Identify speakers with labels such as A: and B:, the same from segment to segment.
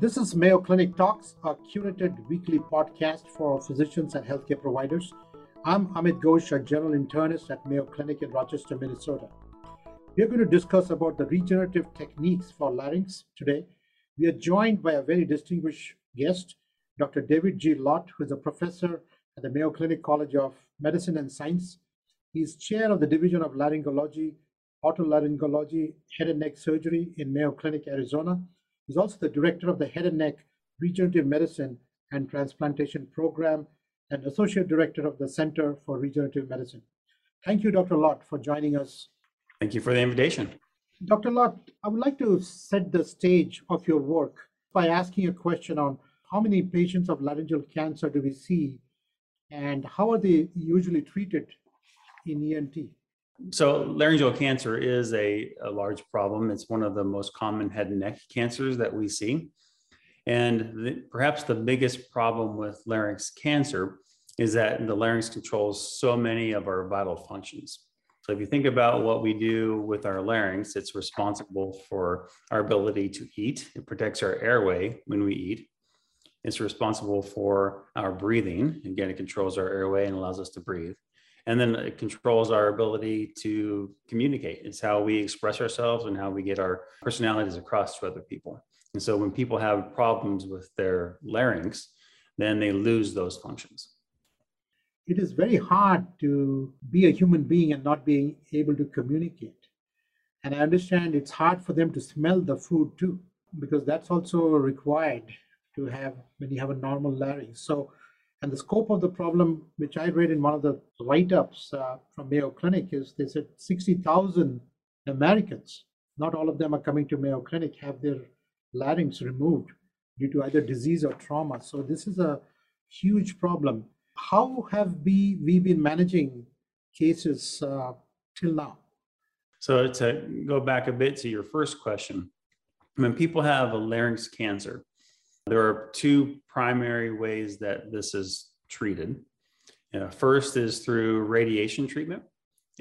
A: This is Mayo Clinic Talks, a curated weekly podcast for physicians and healthcare providers. I'm Amit Ghosh, a general internist at Mayo Clinic in Rochester, Minnesota. We're going to discuss about the regenerative techniques for larynx today. We are joined by a very distinguished guest, Dr. David G. Lott, who is a professor at the Mayo Clinic College of Medicine and Science. He's chair of the Division of Laryngology, Otolaryngology, Head and Neck Surgery in Mayo Clinic, Arizona He's also the director of the Head and Neck Regenerative Medicine and Transplantation Program and associate director of the Center for Regenerative Medicine. Thank you, Dr. Lott, for joining us.
B: Thank you for the invitation.
A: Dr. Lott, I would like to set the stage of your work by asking a question on how many patients of laryngeal cancer do we see and how are they usually treated in ENT?
B: So, laryngeal cancer is a, a, large problem. It's one of the most common head and neck cancers that we see. And the, perhaps the biggest problem with larynx cancer is that the larynx controls so many of our vital functions. So, if you think about what we do with our larynx, it's responsible for our ability to eat, it protects our airway when we eat. It's responsible for our breathing. Again, it controls our airway and allows us to breathe and then it controls our ability to communicate. It's how we express ourselves and how we get our personalities across to other people. And so when people have problems with their larynx then they lose those functions.
A: It is very hard to be a human being and not being able to communicate. And i understand it's hard for them to smell the food too because that's also required to have when you have a normal larynx. So and the scope of the problem, which I read in one of the write ups uh, from Mayo Clinic, is they said 60,000 Americans, not all of them are coming to Mayo Clinic, have their larynx removed due to either disease or trauma. So this is a huge problem. How have we, we been managing cases uh, till now?
B: So to go back a bit to your first question, when people have a larynx cancer, there are two primary ways that this is treated. Uh, first is through radiation treatment,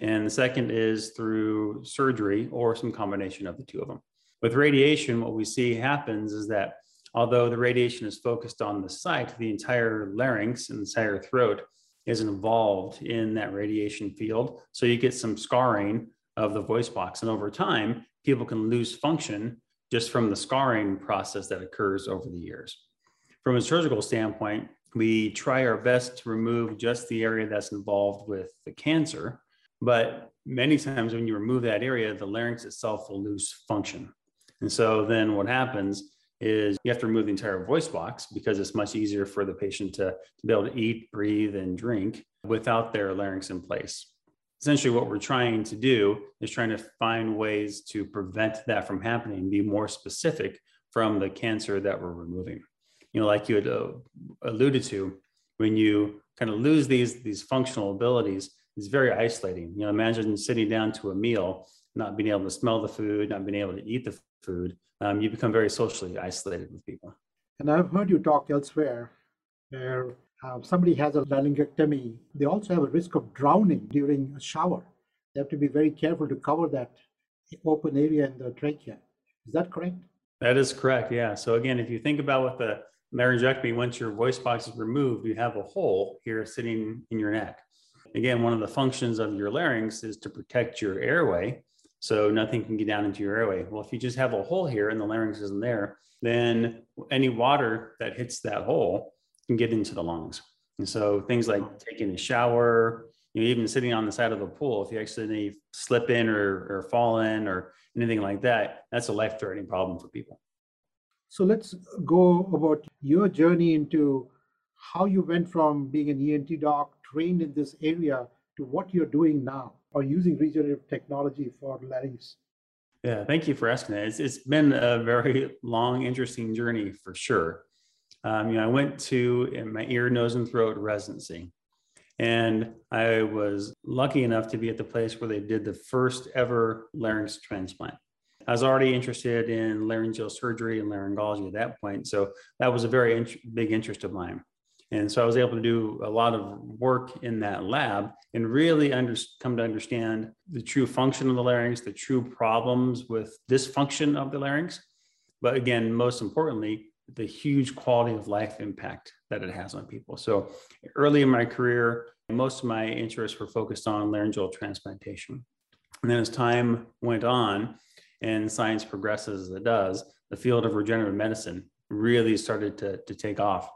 B: and the second is through surgery or some combination of the two of them. With radiation, what we see happens is that although the radiation is focused on the site, the entire larynx and the entire throat is involved in that radiation field. So you get some scarring of the voice box. And over time, people can lose function just from the scarring process that occurs over the years. From a surgical standpoint, we try our best to remove just the area that's involved with the cancer. But many times when you remove that area, the larynx itself will lose function. And so then what happens is you have to remove the entire voice box because it's much easier for the patient to, to be able to eat, breathe, and drink without their larynx in place essentially what we're trying to do is trying to find ways to prevent that from happening be more specific from the cancer that we're removing. You know like you had uh, alluded to when you kind of lose these these functional abilities it's very isolating. You know imagine sitting down to a meal not being able to smell the food not being able to eat the food um, you become very socially isolated with people.
A: And i've heard you talk elsewhere where uh, somebody has a laryngectomy, they also have a risk of drowning during a shower. They have to be very careful to cover that open area in the trachea. Is that correct?
B: That is correct. Yeah. So again, if you think about what the laryngectomy, once your voice box is removed, you have a hole here sitting in your neck. Again, one of the functions of your larynx is to protect your airway so nothing can get down into your airway. Well, if you just have a hole here and the larynx isn't there, then any water that hits that hole can get into the lungs. And so things like taking a shower, you know, even sitting on the side of the pool, if you accidentally slip in or, or fall in or anything like that, that's a life threatening problem for people.
A: So let's go about your journey into how you went from being an ENT doc, trained in this area, to what you're doing now or using regenerative technology for larynx.
B: Yeah, thank you for asking that. It's, it's been a very long, interesting journey for sure um, you know, I went to my ear, nose, and throat residency. And I was lucky enough to be at the place where they did the first ever larynx transplant. I was already interested in laryngeal surgery and laryngology at that point. So that was a very int- big interest of mine. And so I was able to do a lot of work in that lab and really under, come to understand the true function of the larynx, the true problems with dysfunction of the larynx. But again, most importantly, the huge quality of life impact that it has on people. So early in my career, most of my interests were focused on laryngeal transplantation. And then as time went on and science progresses as it does, the field of regenerative medicine really started to, to take off.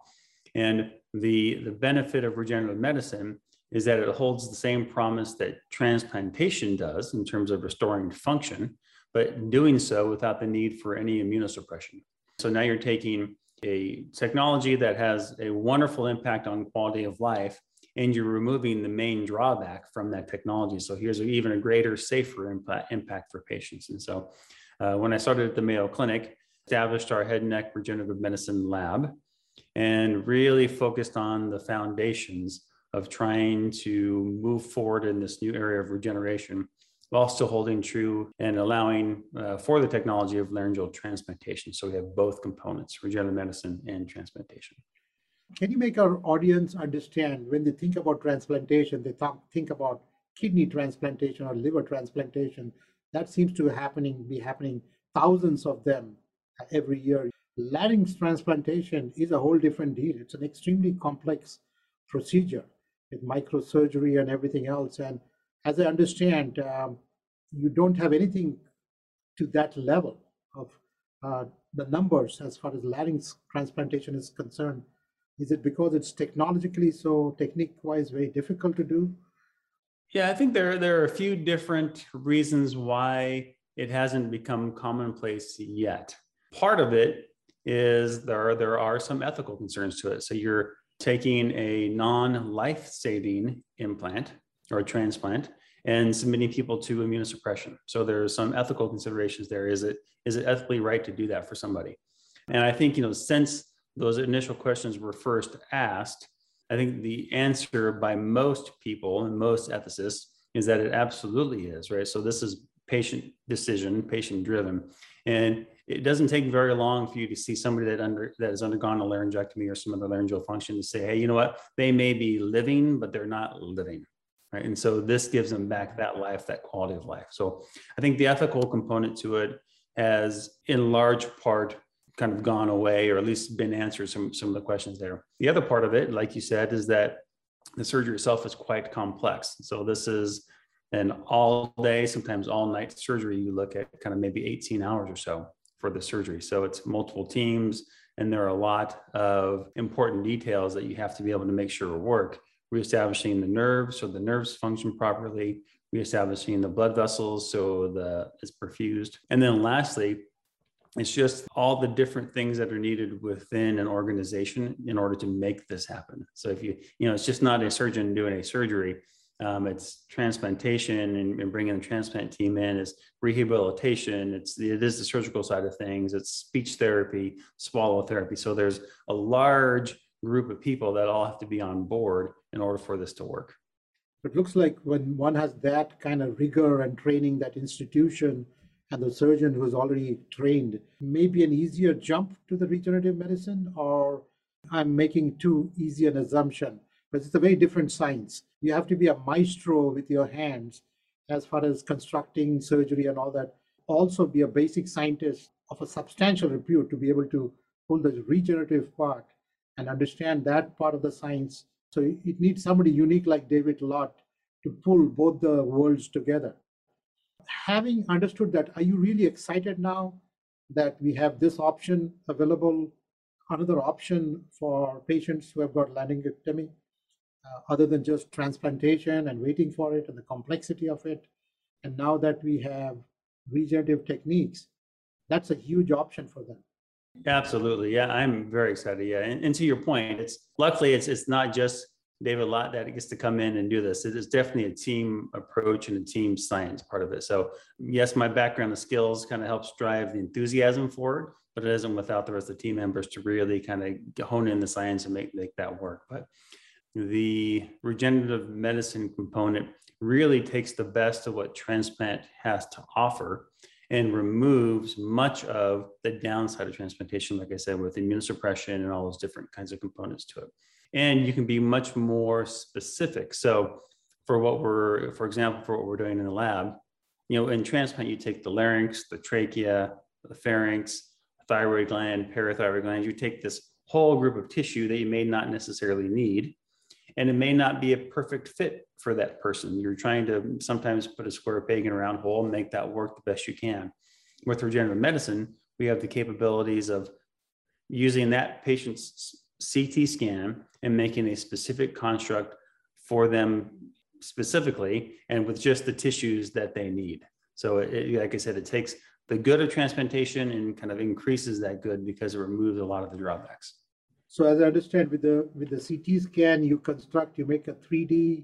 B: And the, the benefit of regenerative medicine is that it holds the same promise that transplantation does in terms of restoring function, but doing so without the need for any immunosuppression. So now you're taking a technology that has a wonderful impact on quality of life, and you're removing the main drawback from that technology. So here's a, even a greater, safer impact, impact for patients. And so uh, when I started at the Mayo Clinic, established our head and neck regenerative medicine lab and really focused on the foundations of trying to move forward in this new area of regeneration while still holding true and allowing uh, for the technology of laryngeal transplantation. So we have both components, regenerative medicine and transplantation.
A: Can you make our audience understand when they think about transplantation, they th- think about kidney transplantation or liver transplantation? That seems to happening be happening thousands of them every year. Larynx transplantation is a whole different deal. It's an extremely complex procedure with microsurgery and everything else. And as I understand, um, you don't have anything to that level of uh, the numbers as far as larynx transplantation is concerned. Is it because it's technologically so technique-wise very difficult to do?
B: Yeah, I think there there are a few different reasons why it hasn't become commonplace yet. Part of it is there there are some ethical concerns to it. So you're taking a non-life-saving implant or transplant and submitting people to immunosuppression. So there's some ethical considerations there. Is it is it ethically right to do that for somebody? And I think you know since those initial questions were first asked, I think the answer by most people and most ethicists is that it absolutely is right. So this is patient decision, patient driven, and it doesn't take very long for you to see somebody that under that has undergone a laryngectomy or some other laryngeal function to say, hey, you know what? They may be living, but they're not living. Right. And so this gives them back that life, that quality of life. So I think the ethical component to it has in large part kind of gone away or at least been answered some, some of the questions there. The other part of it, like you said, is that the surgery itself is quite complex. So this is an all day, sometimes all night surgery. You look at kind of maybe 18 hours or so for the surgery. So it's multiple teams, and there are a lot of important details that you have to be able to make sure work. Reestablishing the nerves so the nerves function properly, reestablishing the blood vessels so the it's perfused, and then lastly, it's just all the different things that are needed within an organization in order to make this happen. So if you you know it's just not a surgeon doing a surgery um, it's transplantation and, and, bringing the transplant team in. It's rehabilitation. It's it is the surgical side of things. It's speech therapy, swallow therapy. So there's a large group of people that all have to be on board in order for this to work.
A: It looks like when one has that kind of rigor and training, that institution and the surgeon who's already trained, maybe an easier jump to the regenerative medicine, or I'm making too easy an assumption but it's a very different science. You have to be a maestro with your hands as far as constructing surgery and all that. Also, be a basic scientist of a substantial repute to be able to pull the regenerative part and understand that part of the science. So it needs somebody unique like David Lott to pull both the worlds together. Having understood that, are you really excited now that we have this option available, another option for patients who have got laryngectomy? uh, other than just transplantation and waiting for it and the complexity of it. And now that we have regenerative techniques, that's a huge option for them.
B: Absolutely. Yeah, I'm very excited. Yeah. And, and to your point, it's luckily it's it's not just David Lott that gets to come in and do this. It is definitely a team approach and a team science part of it. So yes, my background, the skills kind of helps drive the enthusiasm forward, but it isn't without the rest of the team members to really kind of hone in the science and make make that work. But the regenerative medicine component really takes the best of what transplant has to offer and removes much of the downside of transplantation, like I said, with immunosuppression and all those different kinds of components to it. and you can be much more specific. So, for what we're, for example, for what we're doing in the lab, you know, in transplant, you take the larynx, the trachea, the pharynx, thyroid gland, parathyroid gland. You take this whole group of tissue that you may not necessarily need, and it may not be a perfect fit for that person. You're trying to sometimes put a square peg in a round hole and make that work the best you can. With regenerative medicine, we have the capabilities of using that patient's CT scan and making a specific construct for them specifically and with just the tissues that they need. So, it, like I said, it takes the good of transplantation and kind of increases that good because it removes a lot of the drawbacks.
A: So, as I understand, with the with the CT scan, you construct, you make a 3D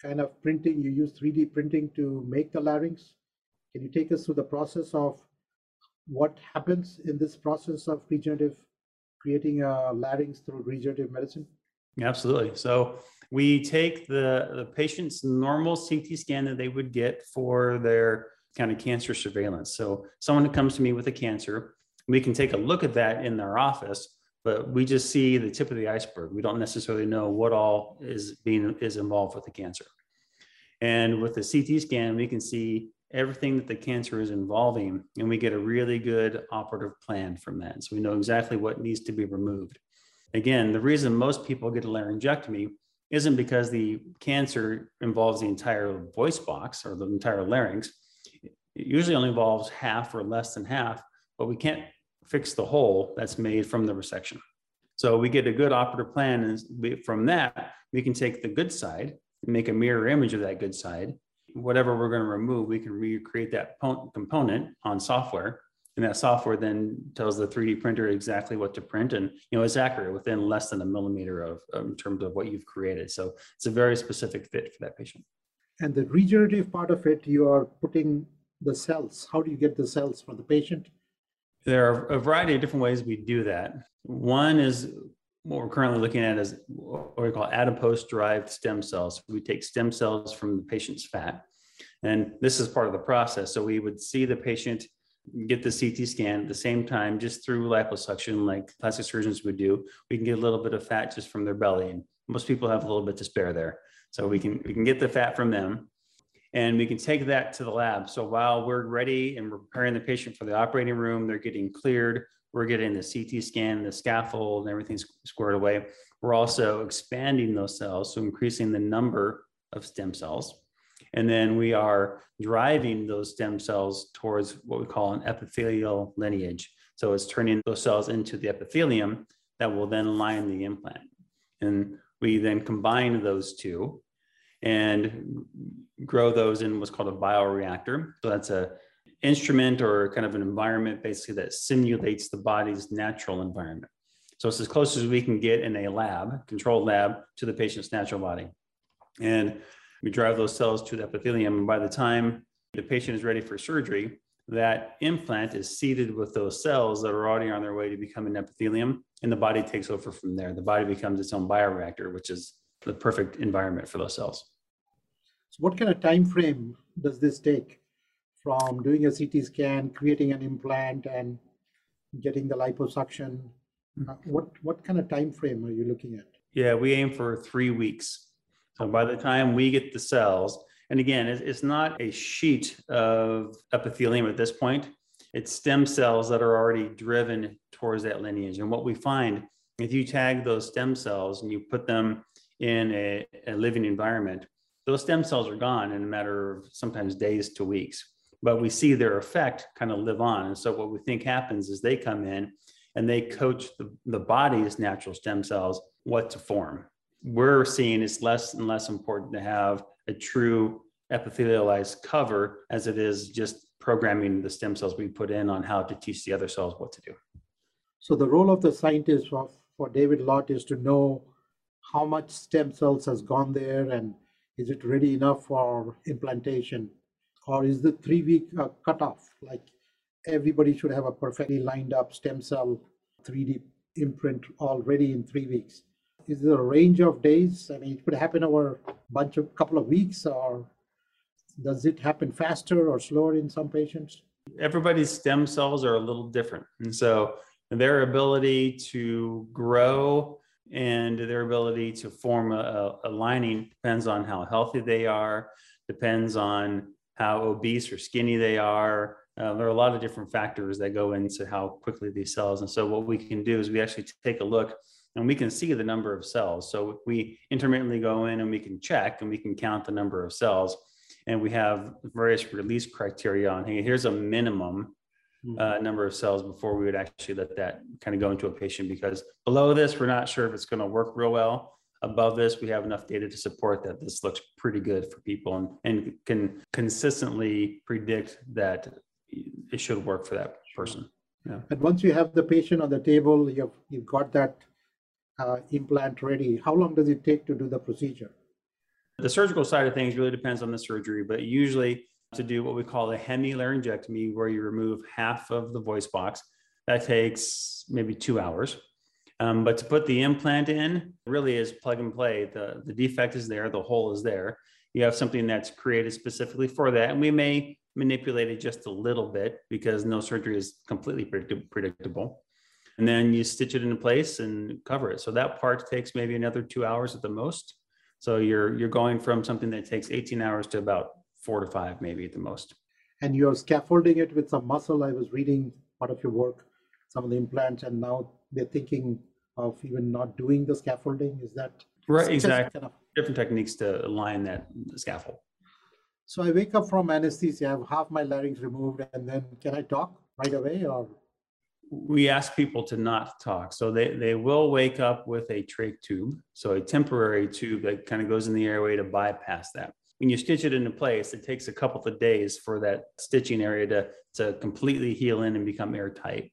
A: kind of printing. You use 3D printing to make the larynx. Can you take us through the process of what happens in this process of regenerative creating a larynx through regenerative medicine?
B: Absolutely. So we take the, the patient's normal CT scan that they would get for their kind of cancer surveillance. So someone who comes to me with a cancer, we can take a look at that in their office, but we just see the tip of the iceberg. We don't necessarily know what all is being is involved with the cancer. And with the CT scan, we can see everything that the cancer is involving, and we get a really good operative plan from that. So we know exactly what needs to be removed. Again, the reason most people get a laryngectomy isn't because the cancer involves the entire voice box or the entire larynx. It usually only involves half or less than half, but we can't fix the hole that's made from the resection. So we get a good operative plan, and from that, we can take the good side, and make a mirror image of that good side, whatever we're going to remove, we can recreate that component on software. And that software then tells the 3D printer exactly what to print. And, you know, it's accurate within less than a millimeter of in terms of what you've created. So it's a very specific fit for that patient.
A: And the regenerative part of it, you are putting the cells. How do you get the cells for the patient?
B: There are a variety of different ways we do that. One is what we're currently looking at is what we call adipose derived stem cells. We take stem cells from the patient's fat, and this is part of the process. So we would see the patient get the CT scan at the same time, just through liposuction, like plastic surgeons would do. We can get a little bit of fat just from their belly, and most people have a little bit to spare there. So we can we can get the fat from them, and we can take that to the lab. So while we're ready and we're preparing the patient for the operating room, they're getting cleared we're getting the CT scan, the scaffold, and everything's squared away. We're also expanding those cells, so increasing the number of stem cells. And then we are driving those stem cells towards what we call an epithelial lineage. So it's turning those cells into the epithelium that will then line the implant. And we then combine those two and grow those in what's called a bioreactor. So that's a instrument or kind of an environment basically that simulates the body's natural environment. So it's as close as we can get in a lab, controlled lab, to the patient's natural body. And we drive those cells to the epithelium. And by the time the patient is ready for surgery, that implant is seeded with those cells that are already on their way to becoming epithelium, and the body takes over from there. The body becomes its own bioreactor, which is the perfect environment for those cells.
A: So, what kind of time frame does this take? from doing a CT scan, creating an implant, and getting the liposuction. Uh, what what kind of time frame are you looking at?
B: Yeah, we aim for three weeks. So by the time we get the cells, and again, it's not a sheet of epithelium at this point. It's stem cells that are already driven towards that lineage. And what we find, if you tag those stem cells and you put them in a, a living environment, those stem cells are gone in a matter of sometimes days to weeks but we see their effect kind of live on. And so what we think happens is they come in and they coach the, the body's natural stem cells what to form. We're seeing it's less and less important to have a true epithelialized cover as it is just programming the stem cells we put in on how to teach the other cells what to do.
A: So the role of the scientist for, for David Lott is to know how much stem cells has gone there and is it ready enough for implantation or is the three week uh, cutoff like everybody should have a perfectly lined up stem cell 3D imprint already in three weeks? Is there a range of days? I mean, it could happen over a bunch of couple of weeks, or does it happen faster or slower in some patients?
B: Everybody's stem cells are a little different. And so their ability to grow and their ability to form a, a lining depends on how healthy they are, depends on how obese or skinny they are. Uh, there are a lot of different factors that go into how quickly these cells. And so, what we can do is we actually take a look and we can see the number of cells. So, we intermittently go in and we can check and we can count the number of cells. And we have various release criteria on hey, here's a minimum. Uh, number of cells before we would actually let that kind of go into a patient because below this, we're not sure if it's going to work real well. Above this, we have enough data to support that this looks pretty good for people and, and can consistently predict that it should work for that person.
A: Yeah. And once you have the patient on the table, you've, you've got that uh, implant ready. How long does it take to do the procedure?
B: The surgical side of things really depends on the surgery, but usually to do what we call a hemilaryngectomy, where you remove half of the voice box. That takes maybe two hours. Um, but to put the implant in really is plug and play. The, the defect is there, the hole is there. You have something that's created specifically for that. And we may manipulate it just a little bit because no surgery is completely predictable. And then you stitch it into place and cover it. So that part takes maybe another two hours at the most. So you're you're going from something that takes 18 hours to about four to five, maybe at the most.
A: And you're scaffolding it with some muscle. I was reading part of your work, some of the implants, and now they're thinking of even not doing the scaffolding. Is that
B: right? Exactly. Kind of... Different techniques to align that scaffold.
A: So I wake up from anesthesia, I have half my larynx removed, and then can I talk right away or?
B: We ask people to not talk. So they, they will wake up with a trach tube, so a temporary tube that kind of goes in the airway to bypass that when you stitch it into place, it takes a couple of days for that stitching area to, to completely heal in and become airtight.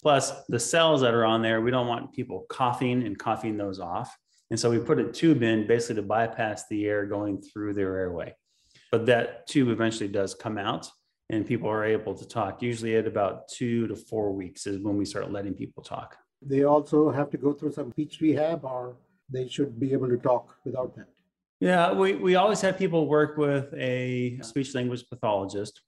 B: Plus, the cells that are on there, we don't want people coughing and coughing those off. And so we put a tube in basically to bypass the air going through their airway. But that tube eventually does come out and people are able to talk. Usually at about two to four weeks is when we start letting people talk.
A: They also have to go through some speech rehab or they should be able to talk without that.
B: Yeah, we, we always have people work with a speech language pathologist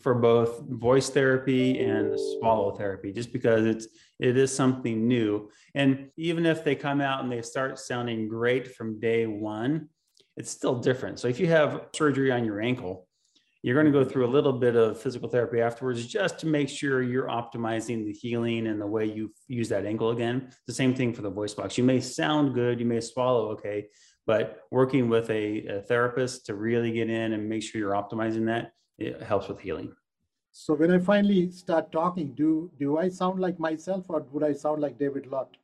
B: for both voice therapy and swallow therapy, just because it's it is something new. And even if they come out and they start sounding great from day one, it's still different. So if you have surgery on your ankle, you're going to go through a little bit of physical therapy afterwards just to make sure you're optimizing the healing and the way you use that ankle again. The same thing for the voice box. You may sound good, you may swallow okay, but working with a, a therapist to really get in and make sure you're optimizing that, it helps with healing.
A: So when I finally start talking, do do I sound like myself or would I sound like David Lott?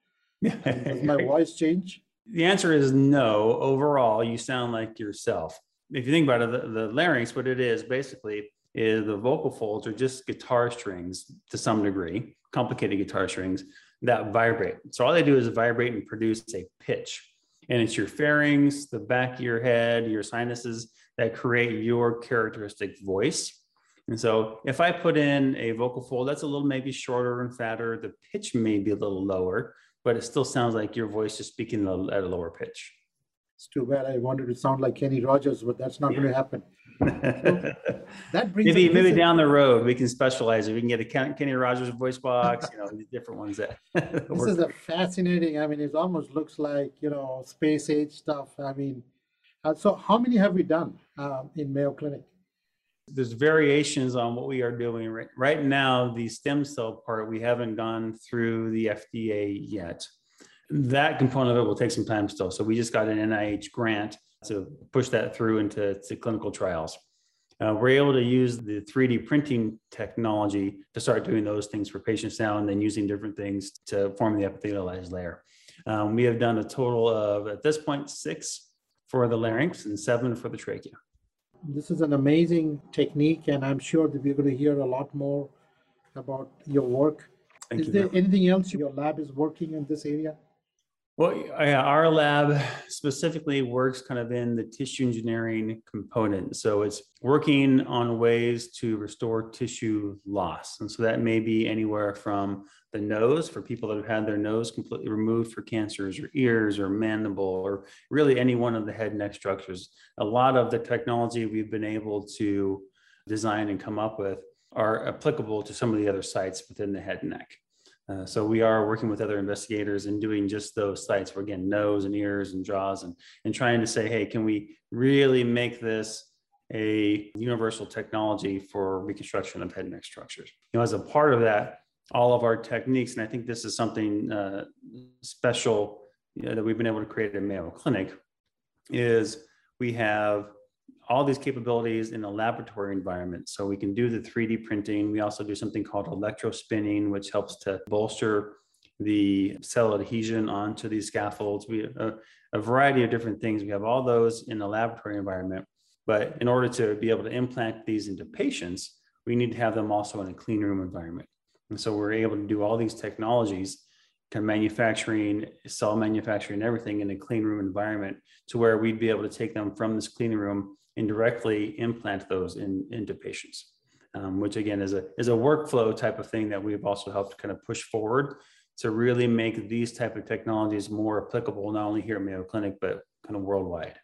A: Does my voice change?
B: The answer is no. Overall, you sound like yourself. If you think about it, the, the larynx, what it is basically is the vocal folds are just guitar strings to some degree, complicated guitar strings that vibrate. So all they do is vibrate and produce a pitch and it's your pharynx, the back of your head, your sinuses that create your characteristic voice. And so if I put in a vocal fold that's a little maybe shorter and fatter, the pitch may be a little lower, but it still sounds like your voice is speaking at a lower pitch.
A: It's too bad. I wanted to sound like Kenny Rogers, but that's not yeah. going to happen.
B: That brings maybe maybe down the road we can specialize it. We can get a Kenny Rogers voice box, you know, different ones that.
A: this is a fascinating. I mean, it almost looks like you know space age stuff. I mean, uh, so how many have we done um, in Mayo Clinic?
B: There's variations on what we are doing right, right now. The stem cell part we haven't gone through the FDA yet. That component of it will take some time still. So we just got an NIH grant to push that through into clinical trials. Uh, we're able to use the 3D printing technology to start doing those things for patients now and then using different things to form the epithelialized layer. Um, we have done a total of, at this point, six for the larynx and seven for the trachea.
A: This is an amazing technique, and I'm sure that we're going to hear a lot more about your work. Thank is you, there anything else your lab is working in this area?
B: Well, yeah, our lab specifically works kind of in the tissue engineering component. So it's working on ways to restore tissue loss. And so that may be anywhere from the nose for people that have had their nose completely removed for cancers, or ears, or mandible, or really any one of the head and neck structures. A lot of the technology we've been able to design and come up with are applicable to some of the other sites within the head and neck. Uh, so we are working with other investigators and doing just those sites for again nose and ears and jaws and and trying to say, hey, can we really make this a universal technology for reconstruction of head and neck structures? You know, as a part of that, all of our techniques, and I think this is something uh, special you know, that we've been able to create at Mayo Clinic, is we have all these capabilities in a laboratory environment. So we can do the 3D printing. We also do something called electrospinning, which helps to bolster the cell adhesion onto these scaffolds. We a, a variety of different things. We have all those in the laboratory environment. But in order to be able to implant these into patients, we need to have them also in a clean room environment. And so we're able to do all these technologies of manufacturing, cell manufacturing, everything in a clean room environment to where we'd be able to take them from this clean room and directly implant those in, into patients, um, which again is a, is a workflow type of thing that we've also helped kind of push forward to really make these type of technologies more applicable, not only here at Mayo Clinic, but kind of worldwide.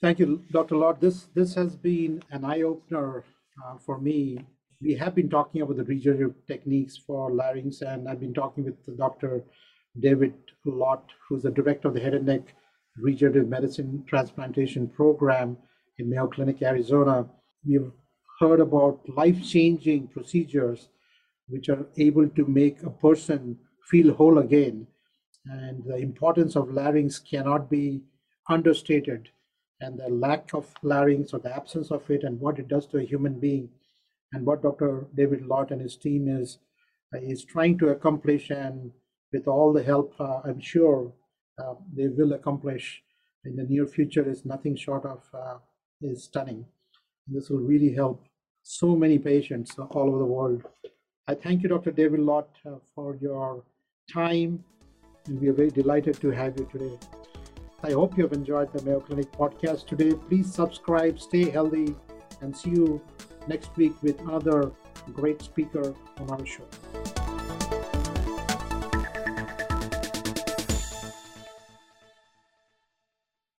A: Thank you, Dr. Lott. This, this has been an eye opener uh, for me. We have been talking about the regenerative techniques for larynx, and I've been talking with Dr. David Lott, who's the director of the Head and Neck Regenerative Medicine Transplantation Program in Mayo Clinic, Arizona. We've heard about life changing procedures which are able to make a person feel whole again. And the importance of larynx cannot be understated. And the lack of larynx or the absence of it and what it does to a human being, and what Dr. David Lott and his team is is trying to accomplish, and with all the help, uh, I'm sure uh, they will accomplish in the near future, is nothing short of uh, is stunning. This will really help so many patients all over the world. I thank you, Dr. David Lott, uh, for your time, and we are very delighted to have you today. I hope you have enjoyed the Mayo Clinic podcast today. Please subscribe, stay healthy, and see you next week with another great speaker on our show.